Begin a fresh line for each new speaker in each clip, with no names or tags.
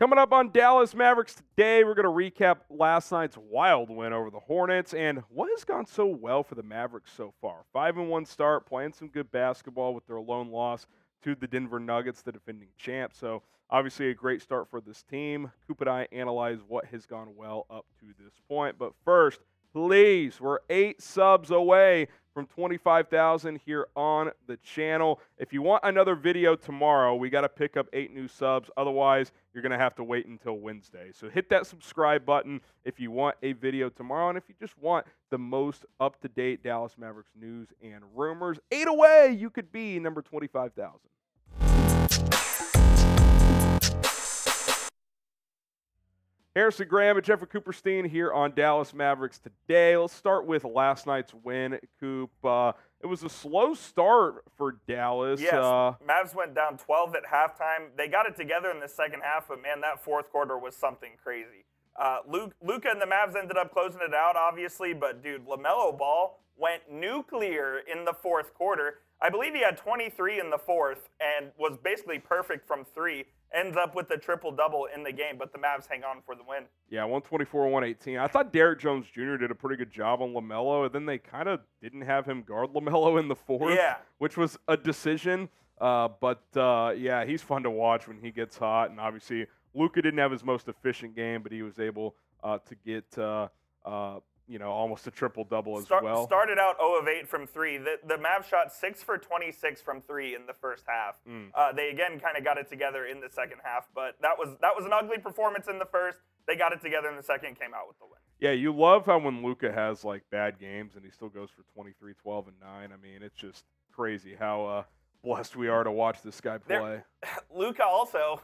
Coming up on Dallas Mavericks today, we're going to recap last night's wild win over the Hornets and what has gone so well for the Mavericks so far. Five and one start, playing some good basketball with their lone loss to the Denver Nuggets, the defending champ. So obviously a great start for this team. Coop and I analyze what has gone well up to this point. But first, please, we're eight subs away from 25,000 here on the channel. If you want another video tomorrow, we got to pick up eight new subs. Otherwise, you're going to have to wait until Wednesday. So hit that subscribe button if you want a video tomorrow. And if you just want the most up to date Dallas Mavericks news and rumors, eight away, you could be number 25,000. Harrison Graham and Jeffrey Cooperstein here on Dallas Mavericks today. Let's start with last night's win, Coop. Uh, it was a slow start for Dallas.
Yes,
uh,
Mavs went down 12 at halftime. They got it together in the second half, but man, that fourth quarter was something crazy. Uh, Luke, Luka and the Mavs ended up closing it out, obviously, but dude, LaMelo Ball went nuclear in the fourth quarter. I believe he had 23 in the fourth and was basically perfect from three ends up with the triple double in the game, but the Mavs hang on for the win.
Yeah, 124 118. I thought Derrick Jones Jr. did a pretty good job on LaMelo, and then they kind of didn't have him guard LaMelo in the fourth,
Yeah.
which was a decision. Uh, but uh, yeah, he's fun to watch when he gets hot, and obviously Luka didn't have his most efficient game, but he was able uh, to get uh, uh, you know almost a triple double as
Start,
well.
Started out 0 of 8 from three. The, the Mavs shot 6 for 26 from three in the first half.
Mm.
Uh, they again kind of got it together in the second half, but that was that was an ugly performance in the first. They got it together in the second, came out with the win.
Yeah, you love how when Luka has like bad games and he still goes for 23, 12, and 9. I mean, it's just crazy how uh, blessed we are to watch this guy play.
Luka also,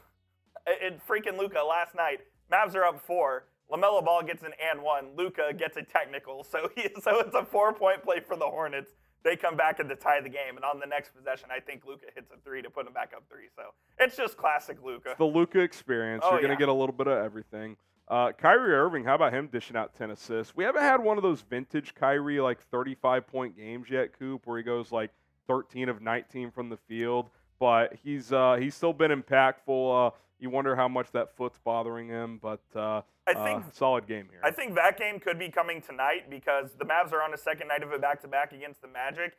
it, freaking Luka last night. Mavs are up four. LaMelo Ball gets an and one. Luka gets a technical, so he, so it's a four point play for the Hornets. They come back and to tie the game, and on the next possession, I think Luka hits a three to put them back up three. So it's just classic Luka.
the Luka experience.
Oh,
You're going to
yeah.
get a little bit of everything. Uh, Kyrie Irving, how about him dishing out 10 assists? We haven't had one of those vintage Kyrie like 35 point games yet, Coop, where he goes like 13 of 19 from the field. But he's uh, he's still been impactful. Uh, you wonder how much that foot's bothering him, but uh,
I think-
uh, solid game here.
I think that game could be coming tonight because the Mavs are on a second night of a back to back against the Magic.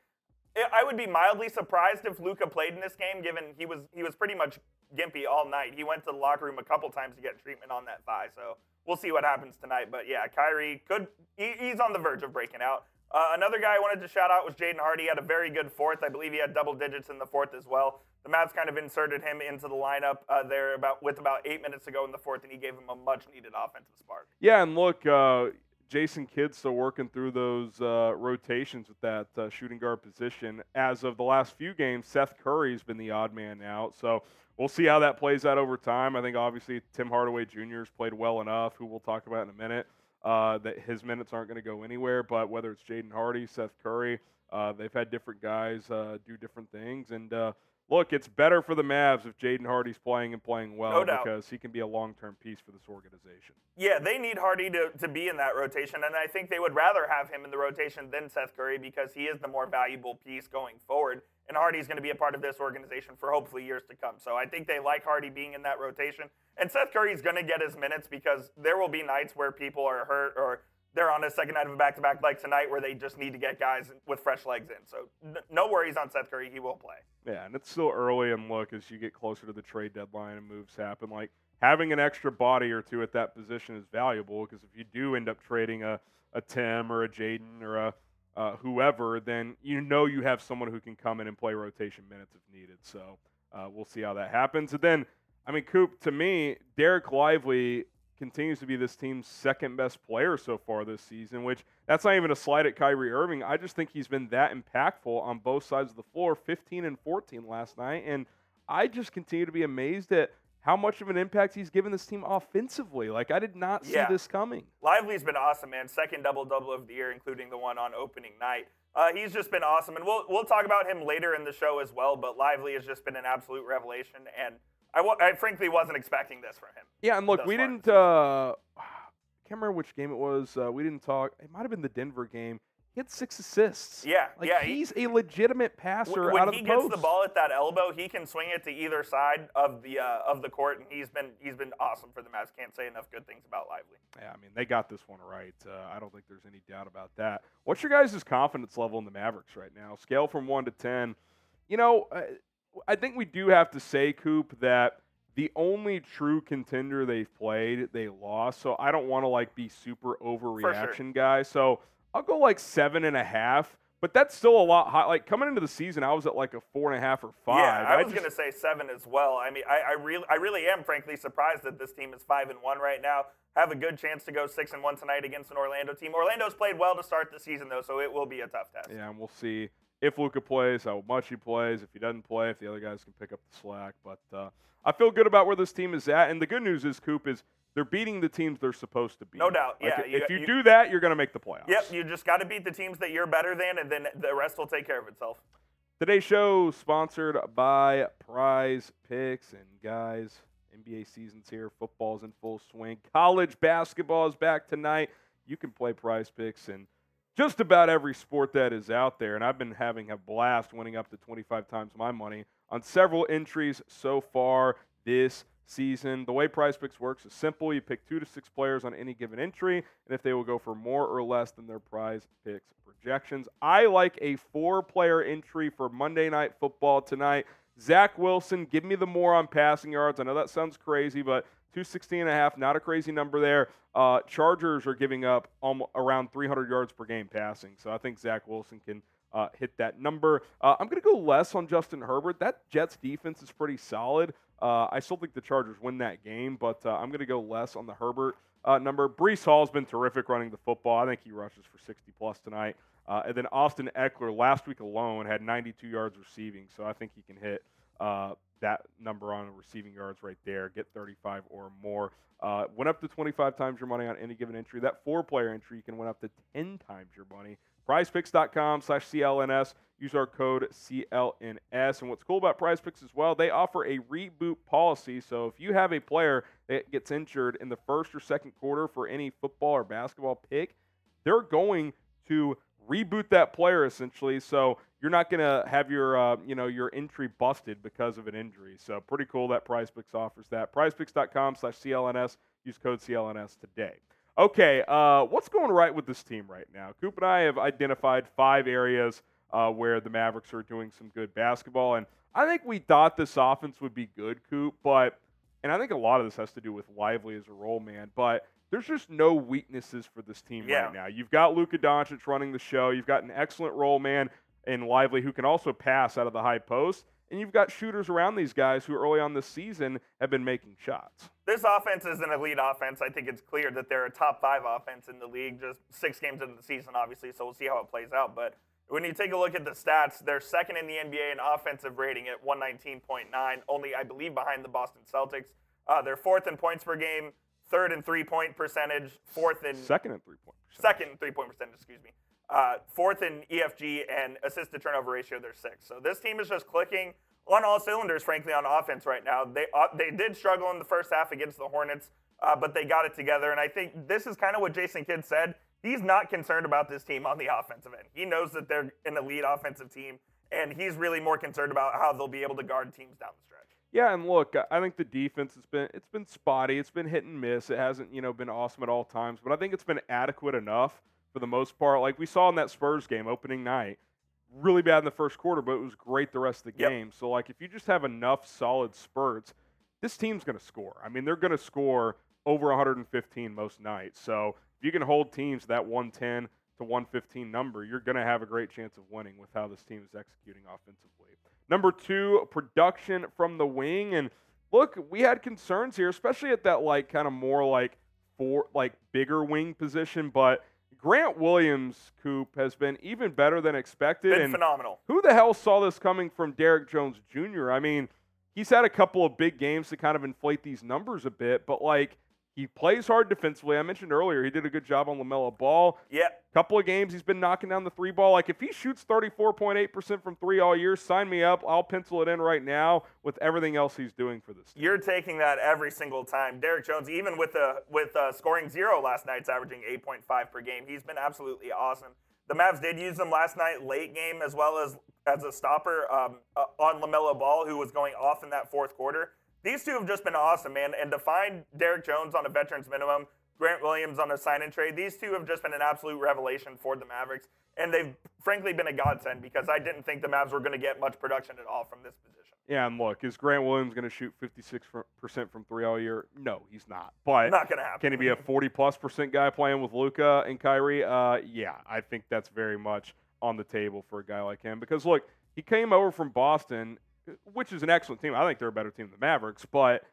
I- I would be mildly surprised if Luka played in this game, given he was he was pretty much gimpy all night. He went to the locker room a couple times to get treatment on that thigh, so we'll see what happens tonight. But yeah, Kyrie could he, he's on the verge of breaking out. Uh, another guy I wanted to shout out was Jaden Hardy. He had a very good fourth. I believe he had double digits in the fourth as well. The Mavs kind of inserted him into the lineup uh, there about with about eight minutes to go in the fourth, and he gave him a much needed offensive spark.
Yeah, and look, uh, Jason Kidd's still working through those uh, rotations with that uh, shooting guard position. As of the last few games, Seth Curry's been the odd man out. So we'll see how that plays out over time. I think obviously Tim Hardaway Jr. has played well enough, who we'll talk about in a minute, uh, that his minutes aren't going to go anywhere. But whether it's Jaden Hardy, Seth Curry, uh, they've had different guys uh, do different things. And uh, look, it's better for the Mavs if Jaden Hardy's playing and playing well
No
because he can be a long term piece for this organization.
Yeah, they need Hardy to, to be in that rotation, and I think they would rather have him in the rotation than Seth Curry because he is the more valuable piece going forward. And Hardy's going to be a part of this organization for hopefully years to come. So I think they like Hardy being in that rotation. And Seth Curry's going to get his minutes because there will be nights where people are hurt or they're on a second night of a back to back like tonight where they just need to get guys with fresh legs in. So n- no worries on Seth Curry. He will play.
Yeah, and it's still early. And look, as you get closer to the trade deadline and moves happen, like having an extra body or two at that position is valuable because if you do end up trading a, a Tim or a Jaden or a uh, whoever, then you know you have someone who can come in and play rotation minutes if needed. So uh, we'll see how that happens. And then, I mean, Coop, to me, Dereck Lively continues to be this team's second best player so far this season, which that's not even a slight at Kyrie Irving. I just think he's been that impactful on both sides of the floor, 15 and 14 last night. And I just continue to be amazed at how much of an impact he's given this team offensively. Like, I did not see
Yeah.
this coming.
Lively's been awesome, man. Second double double of the year, including the one on opening night. Uh, he's just been awesome, and we'll we'll talk about him later in the show as well. But Lively has just been an absolute revelation, and I, I frankly wasn't expecting this from him.
Yeah, and look, we
far
didn't. Uh, I can't remember which game it was. Uh, we didn't talk. It might have been the Denver game. He had six assists.
Yeah,
like
yeah. he-
he's a legitimate passer
when
out of
he
the
gets
post.
the ball at that elbow, he can swing it to either side of the uh, of the court, and he's been he's been awesome for the Mavs. Can't say enough good things about Lively.
Yeah, I mean they got this one right. Uh, I don't think there's any doubt about that. What's your guys' confidence level in the Mavericks right now? Scale from one to ten. You know, uh, I think we do have to say, Coop, that the only true contender they've played, they lost. So I don't want to like be super overreaction guy. So I'll go like seven and a half. But that's still a lot high. Like coming into the season, I was at like a four and a half or five.
Yeah, I was
just-
gonna say seven as well. I mean, I, I really I really am frankly surprised that this team is five and one right now. Have a good chance to go six and one tonight against an Orlando team. Orlando's played well to start the season though, so it will be a tough test.
Yeah, and we'll see if Luka plays, how much he plays. If he doesn't play, if the other guys can pick up the slack. But uh, I feel good about where this team is at. And the good news is, Coop, is they're beating the teams they're supposed to beat.
No doubt,
Like,
yeah, you-
if you,
you-
do that, you're going to make the playoffs.
Yep, you just got to beat the teams that you're better than, and then the rest will take care of itself.
Today's show sponsored by Prize Picks. And guys, NBA season's here. Football's in full swing. College basketball is back tonight. You can play PrizePicks and just about every sport that is out there. And I've been having a blast winning up to 25 times my money on several entries so far this season. The way PrizePicks works is simple. You pick two to six players on any given entry, and if they will go for more or less than their Prize Picks projections. I like a four-player entry for Monday Night Football tonight. Zach Wilson, give me the more on passing yards. I know that sounds crazy, but 216 and a half, not a crazy number there. Uh, Chargers are giving up around 300 yards per game passing, so I think Zach Wilson can uh, hit that number. Uh, I'm going to go less on Justin Herbert. That Jets defense is pretty solid. Uh, I still think the Chargers win that game, but uh, I'm going to go less on the Herbert uh, number. Breece Hall's been terrific running the football. I think he rushes for 60 plus tonight. Uh, and then Austin Ekeler last week alone had 92 yards receiving, so I think he can hit that number on receiving yards right there, get 35 or more. Uh, went up to 25 times your money on any given entry. That four-player entry, you can win up to 10 times your money. PrizePicks.com slash CLNS. Use our code CLNS. And what's cool about PrizePicks as well, they offer a reboot policy. So if you have a player that gets injured in the first or second quarter for any football or basketball pick, they're going to reboot that player essentially. So you're not going to have your uh, you know your entry busted because of an injury. So pretty cool that PrizePicks offers that. PrizePicks.com/clns. Use code CLNS today. Okay, uh, what's going right with this team right now? Coop and I have identified five areas uh, where the Mavericks are doing some good basketball, and I think we thought this offense would be good, Coop, but and I think a lot of this has to do with Lively as a roll man, but there's just no weaknesses for this team
Yeah.
right now. You've got Luka Doncic running the show. You've got an excellent roll man in Lively who can also pass out of the high post, and you've got shooters around these guys who early on this season have been making shots.
This offense is an elite offense. I think it's clear that they're a top five offense in the league. Just six games into the season, obviously, so we'll see how it plays out. But when you take a look at the stats, they're second in the NBA in offensive rating at 119.9, only I believe behind the Boston Celtics. Uh, they're fourth in points per game, third in three-point percentage, fourth in
Second and three point.
second in three-point percentage, excuse me. Uh, fourth in EFG and assist to turnover ratio, they're six. So this team is just clicking on all cylinders, frankly, on offense right now. They uh, they did struggle in the first half against the Hornets, uh, but they got it together. And I think this is kind of what Jason Kidd said. He's not concerned about this team on the offensive end. He knows that they're an elite offensive team, and he's really more concerned about how they'll be able to guard teams down the stretch.
Yeah, and look, I- think the defense has been it's been spotty. It's been hit and miss. It hasn't, you know, been awesome at all times, but I think it's been adequate enough for the most part. Like we saw in that Spurs game opening night, really bad in the first quarter, but it was great the rest of the
Yep.
game. So like if you just have enough solid spurts, this team's going to score. I mean, they're going to score over 115 most nights. So if you can hold teams that 110 to 115 number, you're going to have a great chance of winning with how this team is executing offensively. Number two, production from the wing. And look, we had concerns here, especially at that like kind of more like four like bigger wing position. But Grant Williams, Coop, has been even better than expected.
Been
and
phenomenal.
who the hell saw this coming from Derrick Jones Jr.? I mean, he's had a couple of big games to kind of inflate these numbers a bit, but like he plays hard defensively. I mentioned earlier he did a good job on LaMelo Ball.
Yeah,
Couple of games he's been knocking down the three ball. Like if he shoots 34.8% from three all year, sign me up. I'll pencil it in right now with everything else he's doing for this team.
You're taking that every single time. Derrick Jones, even with the with uh, scoring zero last night's averaging 8.5 per game, he's been absolutely awesome. The Mavs did use him last night, late game, as well as as a stopper um, uh, on LaMelo Ball, who was going off in that fourth quarter. These two have just been awesome, man. And to find Derrick Jones on a veterans minimum, Grant Williams on a sign and trade, these two have just been an absolute revelation for the Mavericks. And they've frankly been a godsend because I didn't think the Mavs were going to get much production at all from this position.
Yeah, and look, is Grant Williams going to shoot 56% from three all year? No, he's not. But
not going to happen.
Can he be a 40 plus percent guy playing with Luka and Kyrie? Uh, yeah, I think that's very much on the table for a guy like him because look, he came over from Boston, which is an excellent team. I think they're a better team than the Mavericks, but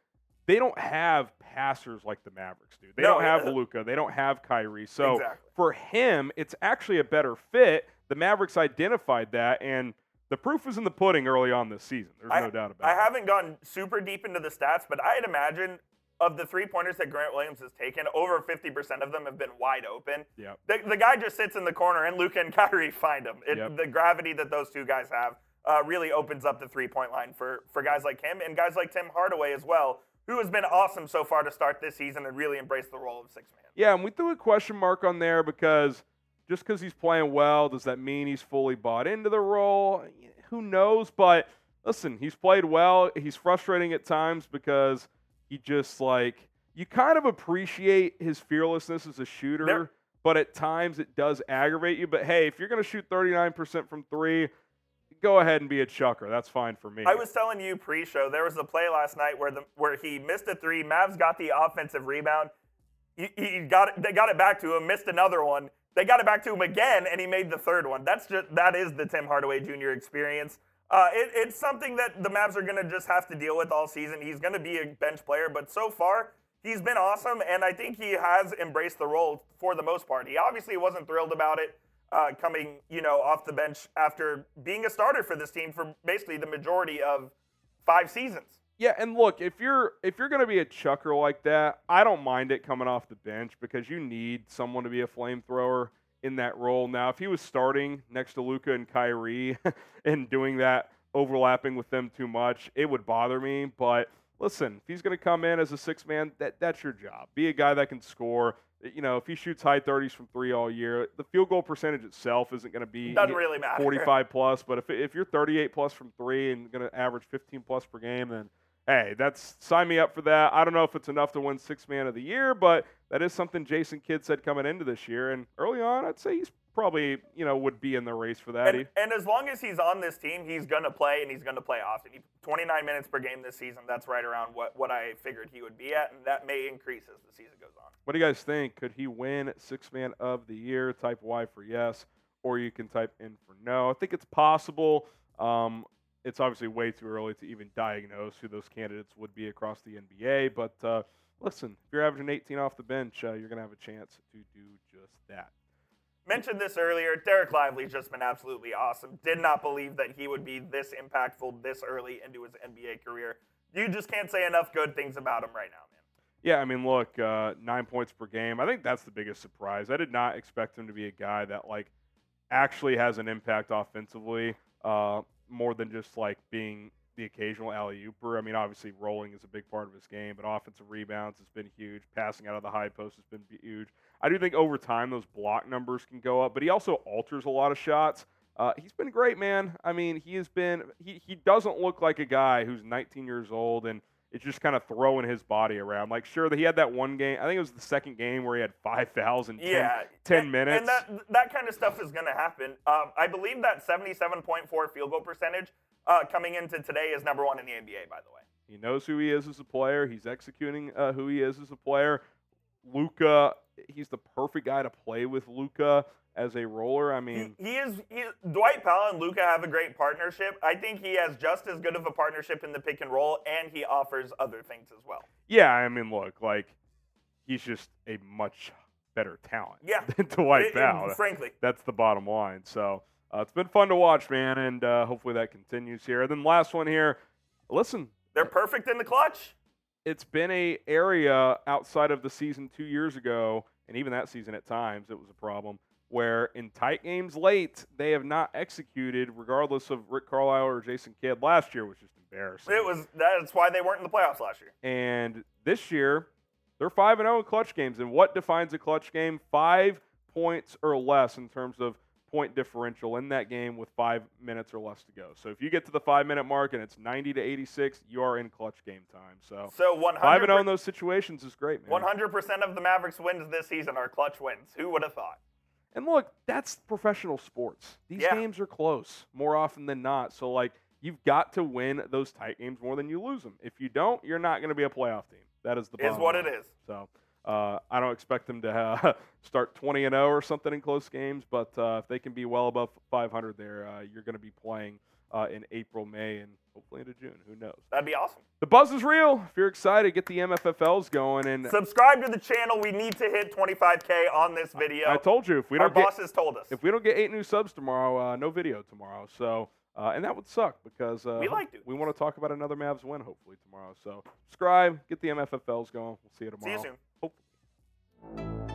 they don't have passers like the Mavericks do. They
No,
don't have Luka. They don't have Kyrie. So
Exactly.
for him, it's actually a better fit. The Mavericks identified that, and the proof is in the pudding early on this season. There's
I,
no doubt about
I
it.
I haven't gone super deep into the stats, but I'd imagine of the three pointers that Grant Williams has taken, over 50% of them have been wide open.
Yep.
The, the guy just sits in the corner, and Luka and Kyrie find him. It,
Yep.
The gravity that those two guys have uh, really opens up the three point line for, for guys like him and guys like Tim Hardaway as well, who has been awesome so far to start this season and really embrace the role of six man.
Yeah, and we threw a question mark on there because just because he's playing well, does that mean he's fully bought into the role? Who knows? But listen, he's played well. He's frustrating at times because he just like you kind of appreciate his fearlessness as a shooter,
There-
but at times it does aggravate you. But hey, if you're going to shoot 39% from three, go ahead and be a chucker. That's fine for me.
I was telling you pre-show there was a play last night where the where he missed a three. Mavs got the offensive rebound. He, he got it, they got it back to him. Missed another one. They got it back to him again, and he made the third one. That's just that is the Tim Hardaway Jr. experience. Uh, it, it's something that the Mavs are going to just have to deal with all season. He's going to be a bench player, but so far he's been awesome, and I think he has embraced the role for the most part. He obviously wasn't thrilled about it uh, coming, you know, off the bench after being a starter for this team for basically the majority of five seasons.
Yeah, and look, if you're if you're gonna be a chucker like that, I don't mind it coming off the bench because you need someone to be a flamethrower in that role. Now, if he was starting next to Luka and Kyrie and doing that, overlapping with them too much, it would bother me. But listen, if he's gonna come in as a six man, that that's your job. Be a guy that can score. You know, if he shoots high 30s from three all year, the field goal percentage itself isn't going to be
Doesn't really matter.
45 plus. But if, if you're 38 plus from three and going to average 15 plus per game, then hey, that's sign me up for that. I don't know if it's enough to win six man of the year, but that is something Jason Kidd said coming into this year. And early on, I'd say he's probably you know would be in the race for that.
And, and as long as he's on this team, he's going to play and he's going to play often. He, 29 minutes per game this season, that's right around what, what I figured he would be at, and that may increase as the season goes on.
What do you guys think? Could he win six man of the year? Type Y for yes, or you can type in for no. I think it's possible. Um, it's obviously way too early to even diagnose who those candidates would be across the NBA. But uh, listen, if you're averaging 18 off the bench, uh, you're going to have a chance to do just that.
Mentioned this earlier. Dereck Lively's just been absolutely awesome. Did not believe that he would be this impactful this early into his NBA career. You just can't say enough good things about him right now, man.
Yeah, I mean, look, uh, nine points per game. I think that's the biggest surprise. I did not expect him to be a guy that like actually has an impact offensively, uh, more than just like being the occasional alley ooper. I mean, obviously rolling is a big part of his game, but offensive rebounds has been huge. Passing out of the high post has been huge. I do think over time those block numbers can go up, but he also alters a lot of shots. Uh, he's been great, man. I mean, he has been. He he doesn't look like a guy who's 19 years old and it's just kind of throwing his body around. Like, sure, that he had that one game. I think it was the second game where he had 5,000, 10,
Yeah,
10
and,
minutes.
and that that kind of stuff is going to happen. Um, I believe that 77.4 field goal percentage uh, coming into today is number one in the NBA. By the way,
he knows who he is as a player. He's executing uh, who he is as a player. Luka, he's the perfect guy to play with Luka as a roller. I mean,
he, he is he, Dwight Powell and Luka have a great partnership. I think he has just as good of a partnership in the pick and roll, and he offers other things as well.
yeah, I mean, look, like he's just a much better talent
Yeah.
than Dwight
It- it-
Powell.
frankly,
That's the bottom line. So uh, it's been fun to watch, man, and uh, hopefully that continues here. And then last one here. Listen,
they're perfect in the clutch.
it's been a area outside of the season two years ago, and even that season at times it was a problem. Where in tight games late they have not executed, regardless of Rick Carlisle or Jason Kidd. Last year was just embarrassing.
It was that's why they weren't in the playoffs last year.
and this year they're five and zero in clutch games. And what defines a clutch game? Five points or less in terms of point differential in that game with five minutes or less to go. So if you get to the five minute mark and it's 90 to 86, you are in clutch game time. So
So 100
five and zero in those situations is great, man.
100% of the Mavericks wins this season are clutch wins. Who would have thought?
And look, that's professional sports. These
Yeah.
games are close more often than not. So like you've got to win those tight games more than you lose them. If you don't, you're not going to be a playoff team. That is the
Is what
line.
it is.
So uh, I don't expect them to uh, start 20 and 0 or something in close games, but uh, if they can be well above 500 there, uh, you're going to be playing uh, in April, May, and hopefully into June. Who knows?
That'd be awesome.
The buzz is real. If you're excited, get the MFFLs going. And
Subscribe to the channel. We need to hit 25K on this video.
I told you if we
Our
don't get
bosses told us.
if we don't get eight new subs tomorrow, uh, no video tomorrow. So, uh, and that would suck because uh,
We like doing
we want to talk about another Mavs win hopefully tomorrow. So, subscribe, get the MFFLs going. We'll see you tomorrow.
See you soon.
Hopefully.